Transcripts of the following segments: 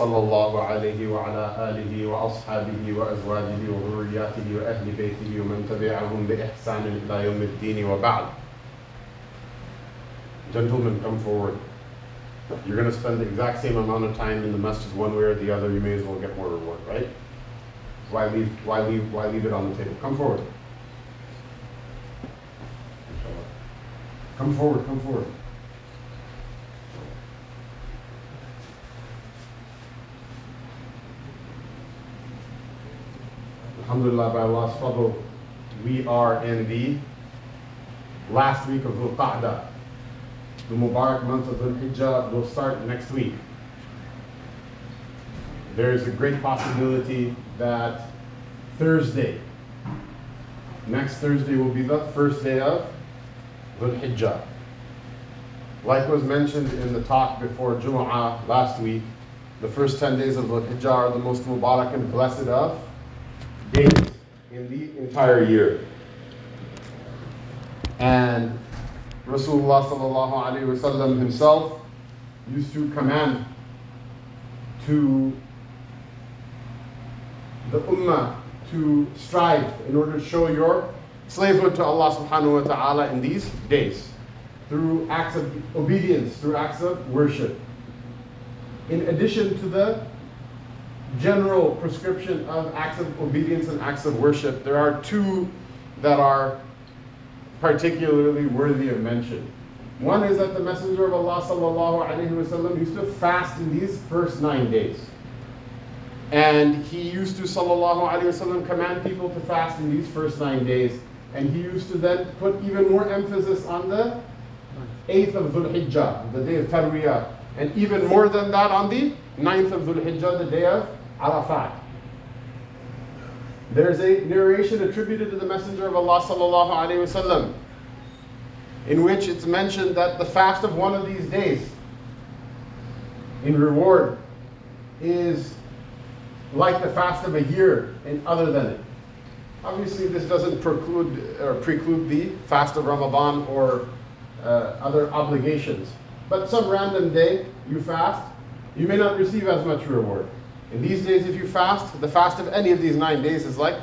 صلى الله عليه وعلى آله وأصحابه وأزواجه وذرياته وأهل بيته ومن تبعهم بإحسان إلى يوم الدين وبعد. Gentlemen, come forward. You're going to spend the exact same amount of time in the masjid one way or the other. You may as well get more reward, right? Why leave, why leave, why leave it on the table? Come forward. Come forward, come forward. Alhamdulillah, by Allah's fadl, we are in the last week of Dhul Qa'dah. The Mubarak month of Dhul Hijjah will start next week. There is a great possibility that Thursday, next Thursday will be the first day of Dhul Hijjah. Like was mentioned in the talk before Jumu'ah last week, the first 10 days of Dhul Hijjah are the most Mubarak and blessed of days in the entire year. And Rasulullah himself used to command to the ummah to strive in order to show your slavehood to Allah subhanahu wa ta'ala in these days through acts of obedience, through acts of worship. In addition to the general prescription of acts of obedience and acts of worship, there are two that are particularly worthy of mention. One is that the Messenger of Allah sallallahu wasallam used to fast in these first nine days. And he used to sallallahu wasallam command people to fast in these first nine days. And he used to then put even more emphasis on the 8th of Dhul Hijjah, the day of Tarwiyah. And even more than that on the 9th of Dhul Hijjah, the day of Arafat. There's a narration attributed to the Messenger of Allah sallallahu in which it's mentioned that the fast of one of these days in reward is like the fast of a year and other than it. Obviously, this doesn't preclude or preclude the fast of Ramadan or uh, other obligations. But some random day you fast, you may not receive as much reward. In these days, if you fast, the fast of any of these nine days is like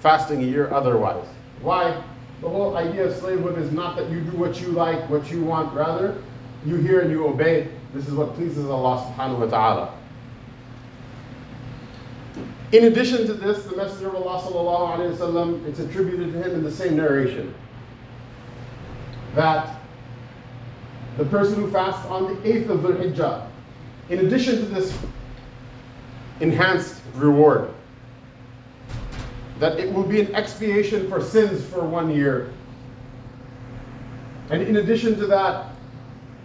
fasting a year otherwise. Why? The whole idea of slavehood is not that you do what you like, what you want, rather, you hear and you obey. This is what pleases Allah subhanahu wa ta'ala. In addition to this, the Messenger of Allah sallallahu alayhi wasallam, it's attributed to him in the same narration that the person who fasts on the 8th of Dhul Hijjah, in addition to this enhanced reward. That it will be an expiation for sins for one year. And in addition to that,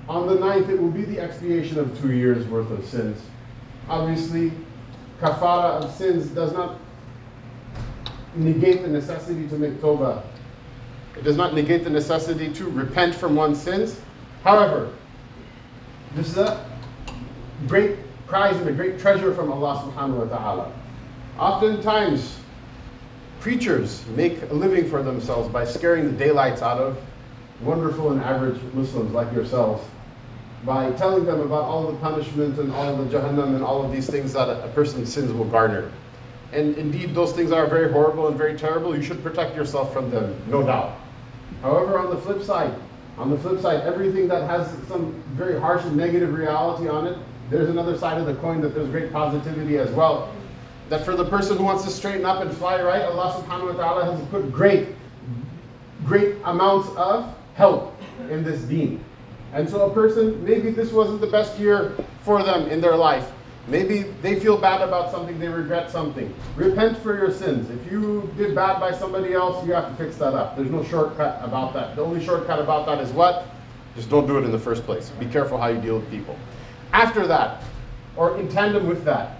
on the ninth, it will be the expiation of two years' worth of sins. Obviously, kafara of sins does not negate the necessity to make tawbah. It does not negate the necessity to repent from one's sins. However, this is a great prize and a great treasure from Allah subhanahu wa ta'ala. Oftentimes, preachers make a living for themselves by scaring the daylights out of wonderful and average Muslims like yourselves by telling them about all the punishment and all the jahannam and all of these things that a person's sins will garner. And indeed, those things are very horrible and very terrible. You should protect yourself from them, no doubt. However, on the flip side, on the flip side, everything that has some very harsh and negative reality on it there's another side of the coin that there's great positivity as well. That for the person who wants to straighten up and fly right, Allah subhanahu wa ta'ala has put great, great amounts of help in this deen. And so a person, maybe this wasn't the best year for them in their life. Maybe they feel bad about something, they regret something. Repent for your sins. If you did bad by somebody else, you have to fix that up. There's no shortcut about that. The only shortcut about that is what? Just don't do it in the first place. Be careful how you deal with people after that or in tandem with that.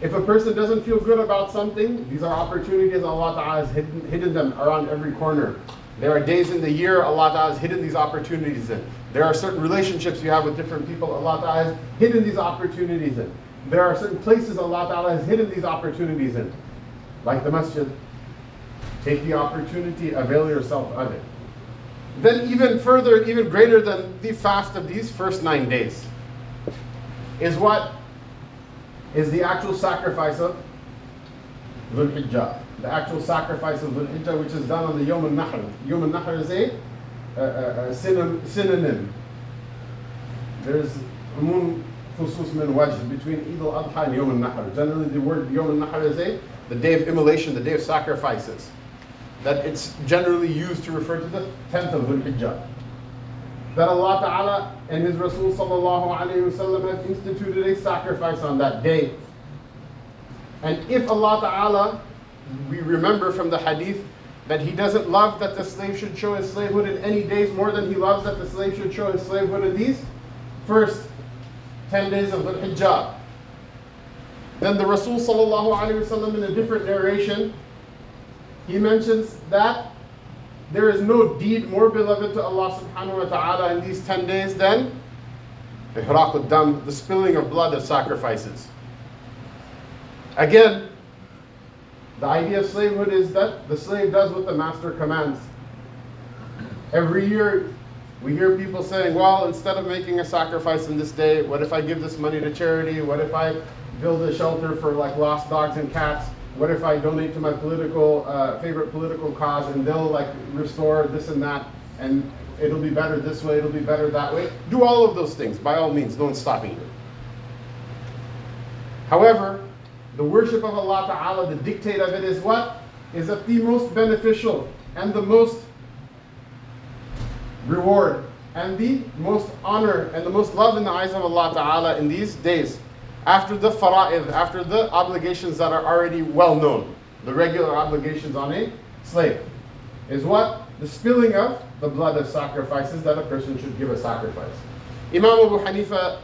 If a person doesn't feel good about something, these are opportunities Allah Ta'ala has hidden, hidden them around every corner. There are days in the year Allah Ta'ala has hidden these opportunities in. There are certain relationships you have with different people Allah Ta'ala has hidden these opportunities in. There are certain places Allah Ta'ala has hidden these opportunities in. Like the masjid. Take the opportunity, avail yourself of it. Then even further, even greater than the fast of these first nine days is what is the actual sacrifice of Dhul Hijjah. The actual sacrifice of Dhul Hijjah, which is done on the Yom al Nahr. Yom al Nahr is a, a, a, synonym. There's amun khusus min wajh between Eid al Adha and Yom al Nahr. Generally, the word Yom al Nahr is a the day of immolation, the day of sacrifices. That it's generally used to refer to the 10th of Dhul Hijjah that Allah Ta'ala and His Rasul Sallallahu Alaihi Wasallam have instituted a sacrifice on that day. And if Allah Ta'ala, we remember from the hadith that He doesn't love that the slave should show his slavehood in any days more than He loves that the slave should show his slavehood in these first 10 days of the Hijjah. Then the Rasul Sallallahu Alaihi Wasallam in a different narration, he mentions that there is no deed more beloved to Allah subhanahu wa ta'ala in these 10 days than dam the spilling of blood of sacrifices. Again, the idea of slavehood is that the slave does what the master commands. Every year, we hear people saying, well, instead of making a sacrifice in this day, what if I give this money to charity? What if I build a shelter for like lost dogs and cats? What if I donate to my political uh, favorite political cause and they'll like restore this and that and it'll be better this way, it'll be better that way? Do all of those things by all means. No one's stopping you. However, the worship of Allah Ta'ala, the dictate of it is what? Is that the most beneficial and the most reward and the most honor and the most love in the eyes of Allah Ta'ala in these days after the fara'id, after the obligations that are already well known, the regular obligations on a slave, is what? The spilling of the blood of sacrifices that a person should give a sacrifice. Imam Abu Hanifa,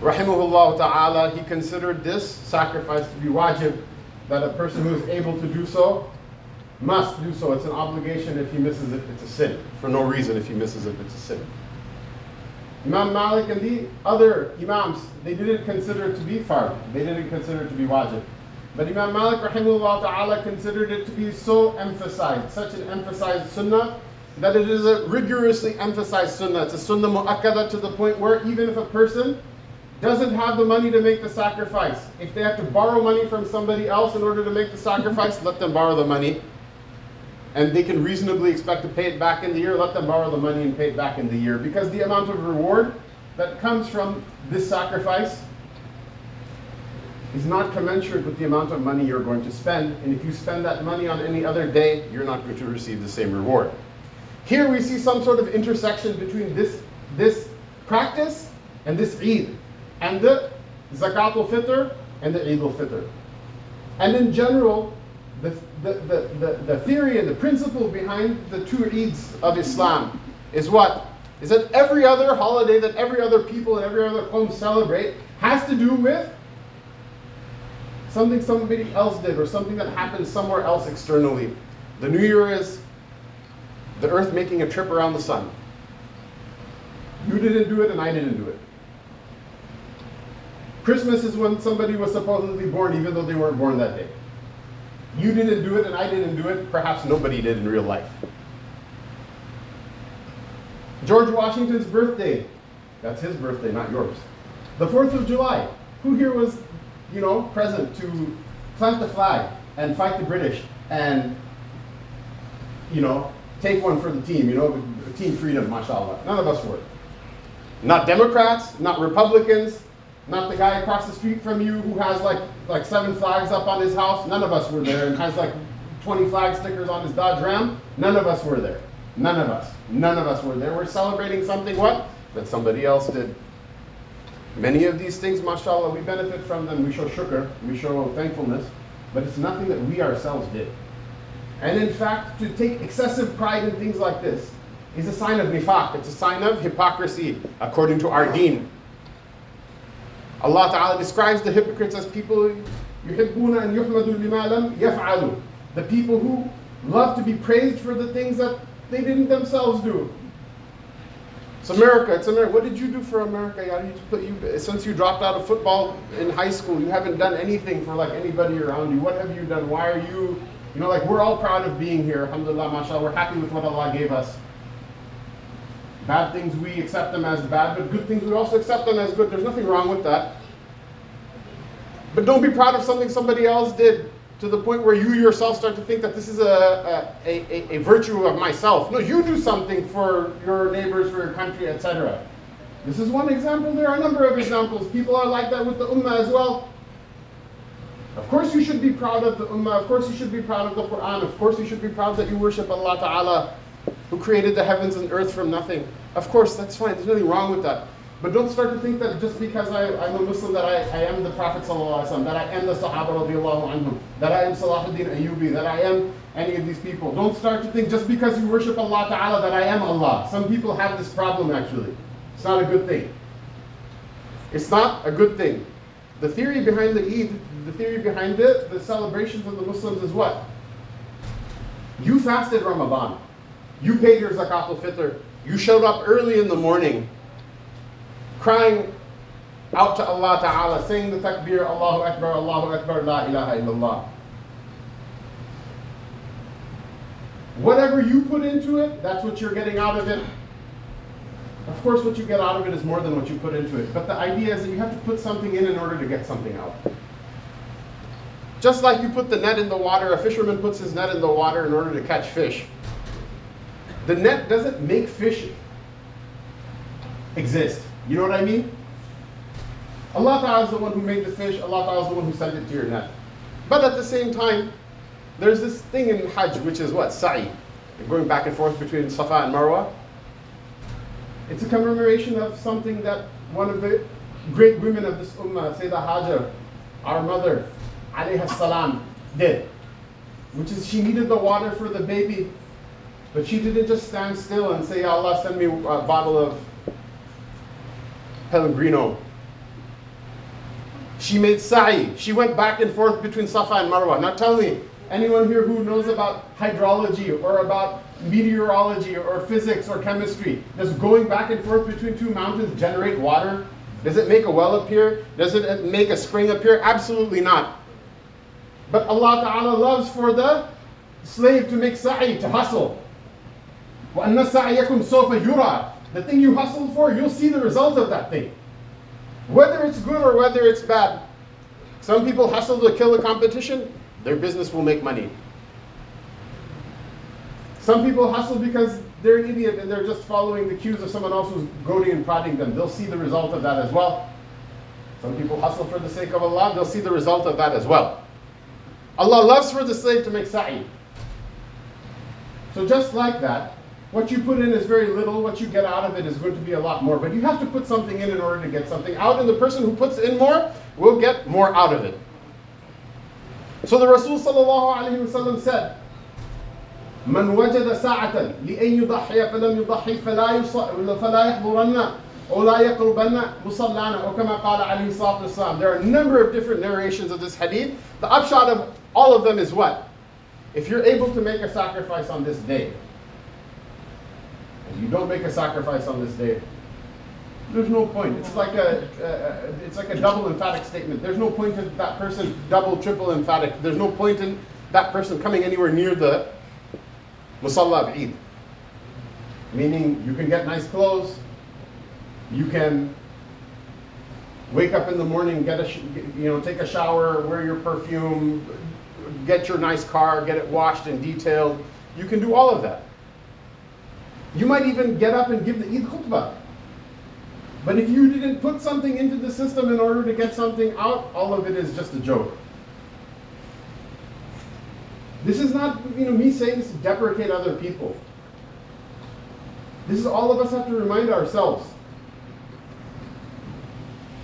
rahimahullah ta'ala, he considered this sacrifice to be wajib, that a person who is able to do so must do so. It's an obligation. If he misses it, it's a sin. For no reason, if he misses it, it's a sin. Imam Malik and the other Imams, they didn't consider it to be fard. They didn't consider it to be wajib. But Imam Malik rahimahullah ta'ala considered it to be so emphasized, such an emphasized sunnah, that it is a rigorously emphasized sunnah. It's a sunnah mu'akkada to the point where even if a person doesn't have the money to make the sacrifice, if they have to borrow money from somebody else in order to make the sacrifice, let them borrow the money and they can reasonably expect to pay it back in the year, let them borrow the money and pay it back in the year. Because the amount of reward that comes from this sacrifice is not commensurate with the amount of money you're going to spend. And if you spend that money on any other day, you're not going to receive the same reward. Here we see some sort of intersection between this, this practice and this Eid, and the Zakat al-Fitr and the Eid al-Fitr. And in general, the, the, the, the theory and the principle behind the two Eids of Islam is what? Is that every other holiday that every other people and every other home celebrate has to do with something somebody else did or something that happened somewhere else externally. The New Year is the earth making a trip around the sun. You didn't do it and I didn't do it. Christmas is when somebody was supposedly born even though they weren't born that day. You didn't do it and I didn't do it. Perhaps nobody did in real life. George Washington's birthday. That's his birthday, not yours. The 4th of July. Who here was, you know, present to plant the flag and fight the British and, you know, take one for the team, you know, the team freedom, mashallah. None of us were. Not Democrats, not Republicans, not the guy across the street from you who has like like seven flags up on his house. None of us were there and has like 20 flag stickers on his Dodge Ram. None of us were there. None of us. None of us were there. We're celebrating something what? That somebody else did. Many of these things, mashallah, we benefit from them. We show shukr, we show thankfulness, but it's nothing that we ourselves did. And in fact, to take excessive pride in things like this is a sign of nifaq. It's a sign of hypocrisy, according to our deen. Allah Ta'ala describes the hypocrites as people يُحِبُّونَ أَن يُحْمَدُوا لِمَا لَمْ يَفْعَلُوا The people who love to be praised for the things that they didn't themselves do. It's America. It's America. What did you do for America? You, you, since you dropped out of football in high school, you haven't done anything for like anybody around you. What have you done? Why are you, you know, like we're all proud of being here. Alhamdulillah, mashallah. We're happy with what Allah gave us. Bad things, we accept them as bad, but good things, we also accept them as good. There's nothing wrong with that. But don't be proud of something somebody else did to the point where you yourself start to think that this is a, a, a, a virtue of myself. No, you do something for your neighbors, for your country, etc. This is one example. There are a number of examples. People are like that with the Ummah as well. Of course, you should be proud of the Ummah. Of course, you should be proud of the Quran. Of course, you should be proud that you worship Allah Ta'ala, who created the heavens and earth from nothing. Of course, that's fine. There's nothing wrong with that. But don't start to think that just because I, am a Muslim that I, I am the Prophet ﷺ, that I am the Sahaba anhum, that I am Salahuddin Ayyubi, that I am any of these people. Don't start to think just because you worship Allah Ta'ala that I am Allah. Some people have this problem actually. It's not a good thing. It's not a good thing. The theory behind the Eid, the theory behind it, the celebrations of the Muslims is what? You fasted Ramadan. You paid your zakat al-fitr. You showed up early in the morning crying out to Allah Ta'ala, saying the takbir, Allahu Akbar, Allahu Akbar, La ilaha illallah. Whatever you put into it, that's what you're getting out of it. Of course, what you get out of it is more than what you put into it. But the idea is that you have to put something in in order to get something out. Just like you put the net in the water, a fisherman puts his net in the water in order to catch fish. The net doesn't make fish exist. You know what I mean? Allah Ta'ala is the one who made the fish, Allah Ta'ala is the one who sent it to your net. But at the same time, there's this thing in Hajj, which is what? Sa'i. Going back and forth between Safa and Marwa. It's a commemoration of something that one of the great women of this ummah, Sayyidah Hajar, our mother, alayhi salam, did. Which is she needed the water for the baby, but she didn't just stand still and say, Allah, send me a bottle of Pellegrino. She made sa'i. She went back and forth between Safa and Marwa. Now tell me, anyone here who knows about hydrology or about meteorology or physics or chemistry, does going back and forth between two mountains generate water? Does it make a well appear? Does it make a spring appear? Absolutely not. But Allah Ta'ala loves for the slave to make sa'i, to hustle. وَأَنَّ سَعْيَكُمْ سَوْفَ يُرَى the thing you hustled for, you'll see the result of that thing. Whether it's good or whether it's bad. Some people hustle to kill a competition, their business will make money. Some people hustle because they're an idiot and they're just following the cues of someone else who's goading and prodding them. They'll see the result of that as well. Some people hustle for the sake of Allah, they'll see the result of that as well. Allah loves for the slave to make sa'i. So just like that, what you put in is very little, what you get out of it is going to be a lot more. But you have to put something in in order to get something out, and the person who puts in more will get more out of it. So the Rasul ﷺ said, من وجد ساعة لأن يضحي فلم يضحي فلا فلا يحضرن أو لا يقربن مصلانا أو كما قال عليه الصلاة والسلام. There are a number of different narrations of this hadith. The upshot of all of them is what? If you're able to make a sacrifice on this day, you don't make a sacrifice on this day, there's no point. It's like a, it's like a double emphatic statement. There's no point in that person double, triple emphatic. There's no point in that person coming anywhere near the musalla of Eid. Meaning, you can get nice clothes, you can wake up in the morning, get a, you know, take a shower, wear your perfume, get your nice car, get it washed and detailed. You can do all of that. You might even get up and give the Eid khutbah. But if you didn't put something into the system in order to get something out, all of it is just a joke. This is not you know, me saying this to deprecate other people. This is all of us have to remind ourselves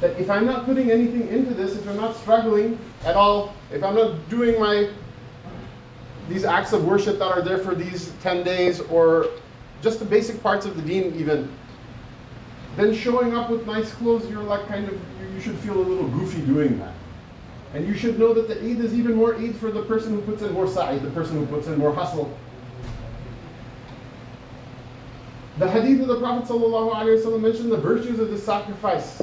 that if I'm not putting anything into this, if I'm not struggling at all, if I'm not doing my these acts of worship that are there for these 10 days or just the basic parts of the deen even, then showing up with nice clothes, you're like kind of, you should feel a little goofy doing that. And you should know that the Eid is even more Eid for the person who puts in more sa'i, the person who puts in more hustle. The hadith of the Prophet ﷺ mentioned the virtues of this sacrifice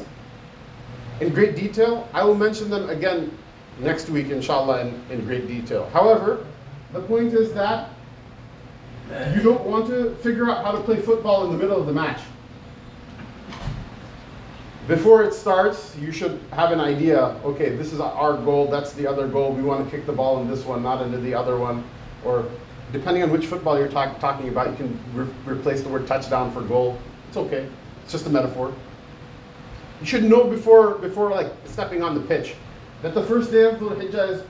in great detail. I will mention them again next week, inshallah, in, in great detail. However, the point is that you don't want to figure out how to play football in the middle of the match. before it starts, you should have an idea. Okay, this is our goal. That's the other goal. We want to kick the ball in this one, not into the other one. Or depending on which football you're talk, talking about, you can re- replace the word touchdown for goal. It's okay. It's just a metaphor. You should know before before like stepping on the pitch that the first day of Dhul Hijjah is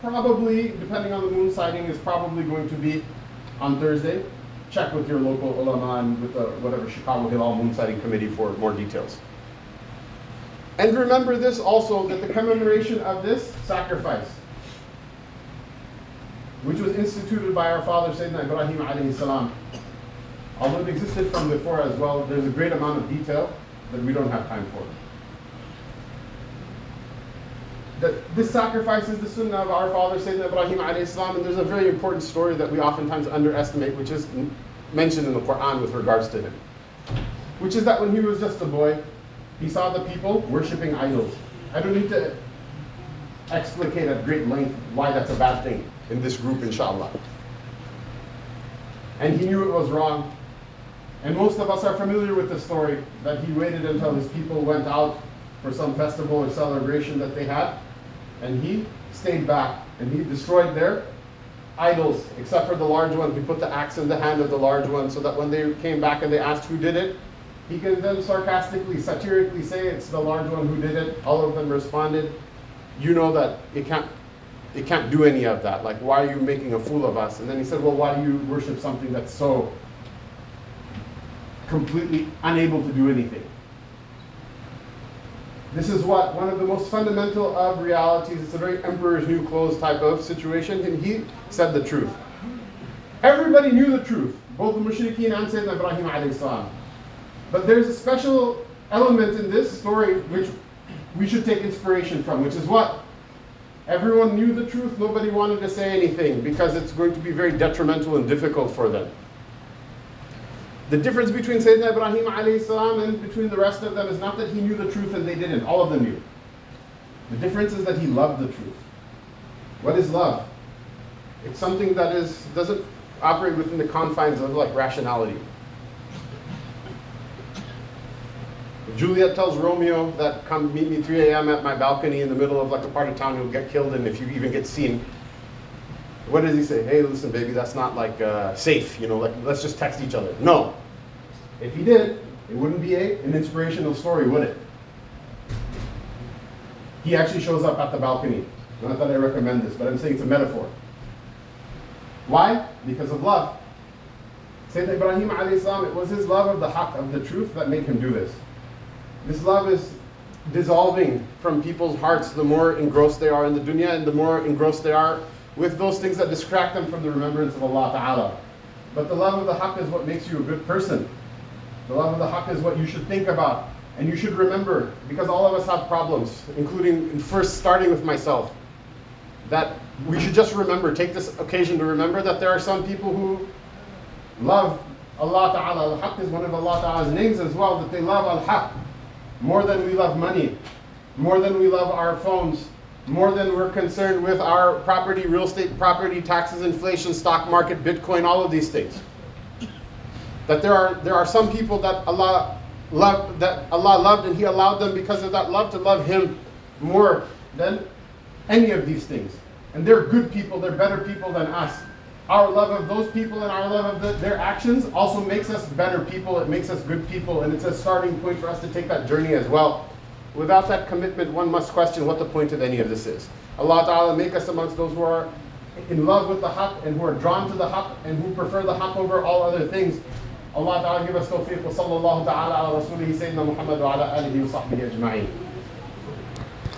probably, depending on the moon sighting, is probably going to be on Thursday. Check with your local ulama and with the whatever Chicago Hilal Moon Sighting Committee for more details. And remember this also that the commemoration of this sacrifice, which was instituted by our father Sayyidina Ibrahim alayhi salam, although it existed from before as well, there's a great amount of detail that we don't have time for. That this sacrifice is the sunnah of our father Sayyidina Ibrahim alayhi salam, and there's a very important story that we oftentimes underestimate, which is mentioned in the Quran with regards to him. Which is that when he was just a boy, he saw the people worshipping idols. I don't need to explicate at great length why that's a bad thing in this group, inshallah. And he knew it was wrong. And most of us are familiar with the story that he waited until his people went out for some festival or celebration that they had, and he stayed back and he destroyed their idols, except for the large one. He put the axe in the hand of the large one so that when they came back and they asked who did it, he can then sarcastically, satirically say it's the large one who did it. All of them responded, You know that it can't it can't do any of that. Like, why are you making a fool of us? And then he said, Well, why do you worship something that's so completely unable to do anything? This is what one of the most fundamental of realities. It's a very emperor's new clothes type of situation, and he said the truth. Everybody knew the truth, both the mushrikeen and Sayyidina Ibrahim alayhi salam. But there's a special element in this story which we should take inspiration from, which is what? Everyone knew the truth, nobody wanted to say anything because it's going to be very detrimental and difficult for them. The difference between Sayyidina Ibrahim salam and between the rest of them is not that he knew the truth and they didn't. All of them knew. The difference is that he loved the truth. What is love? It's something that is doesn't operate within the confines of like rationality. Juliet tells Romeo that come meet me 3 a.m. at my balcony in the middle of like a part of town, you'll get killed, and if you even get seen, what does he say? Hey, listen, baby, that's not like uh, safe. You know, like let's just text each other. No. If he did, it wouldn't be a, an inspirational story, would it? He actually shows up at the balcony. Not that I recommend this, but I'm saying it's a metaphor. Why? Because of love. Sayyidina Ibrahim alayhi it was his love of the haqq, of the truth, that made him do this. This love is dissolving from people's hearts the more engrossed they are in the dunya and the more engrossed they are with those things that distract them from the remembrance of Allah Ta'ala. But the love of the haqq is what makes you a good person. The love of the haqq is what you should think about. And you should remember, because all of us have problems, including first starting with myself, that we should just remember, take this occasion to remember that there are some people who love Allah Ta'ala. Al-Haqq is one of Allah Ta'ala's names as well, that they love Al-Haqq more than we love money, more than we love our phones, more than we're concerned with our property, real estate property, taxes, inflation, stock market, Bitcoin, all of these things. That there are there are some people that Allah loved that Allah loved and He allowed them because of that love to love Him more than any of these things. And they're good people, they're better people than us. Our love of those people and our love of the, their actions also makes us better people, it makes us good people, and it's a starting point for us to take that journey as well. Without that commitment, one must question what the point of any of this is. Allah Ta'ala make us amongst those who are in love with the haqq and who are drawn to the haqq and who prefer the haqq over all other things. Allah Ta'ala give us tawfiq wa sallallahu ta'ala ala rasulih sayyidina Muhammad wa ala alihi wa sahbihi ajma'in.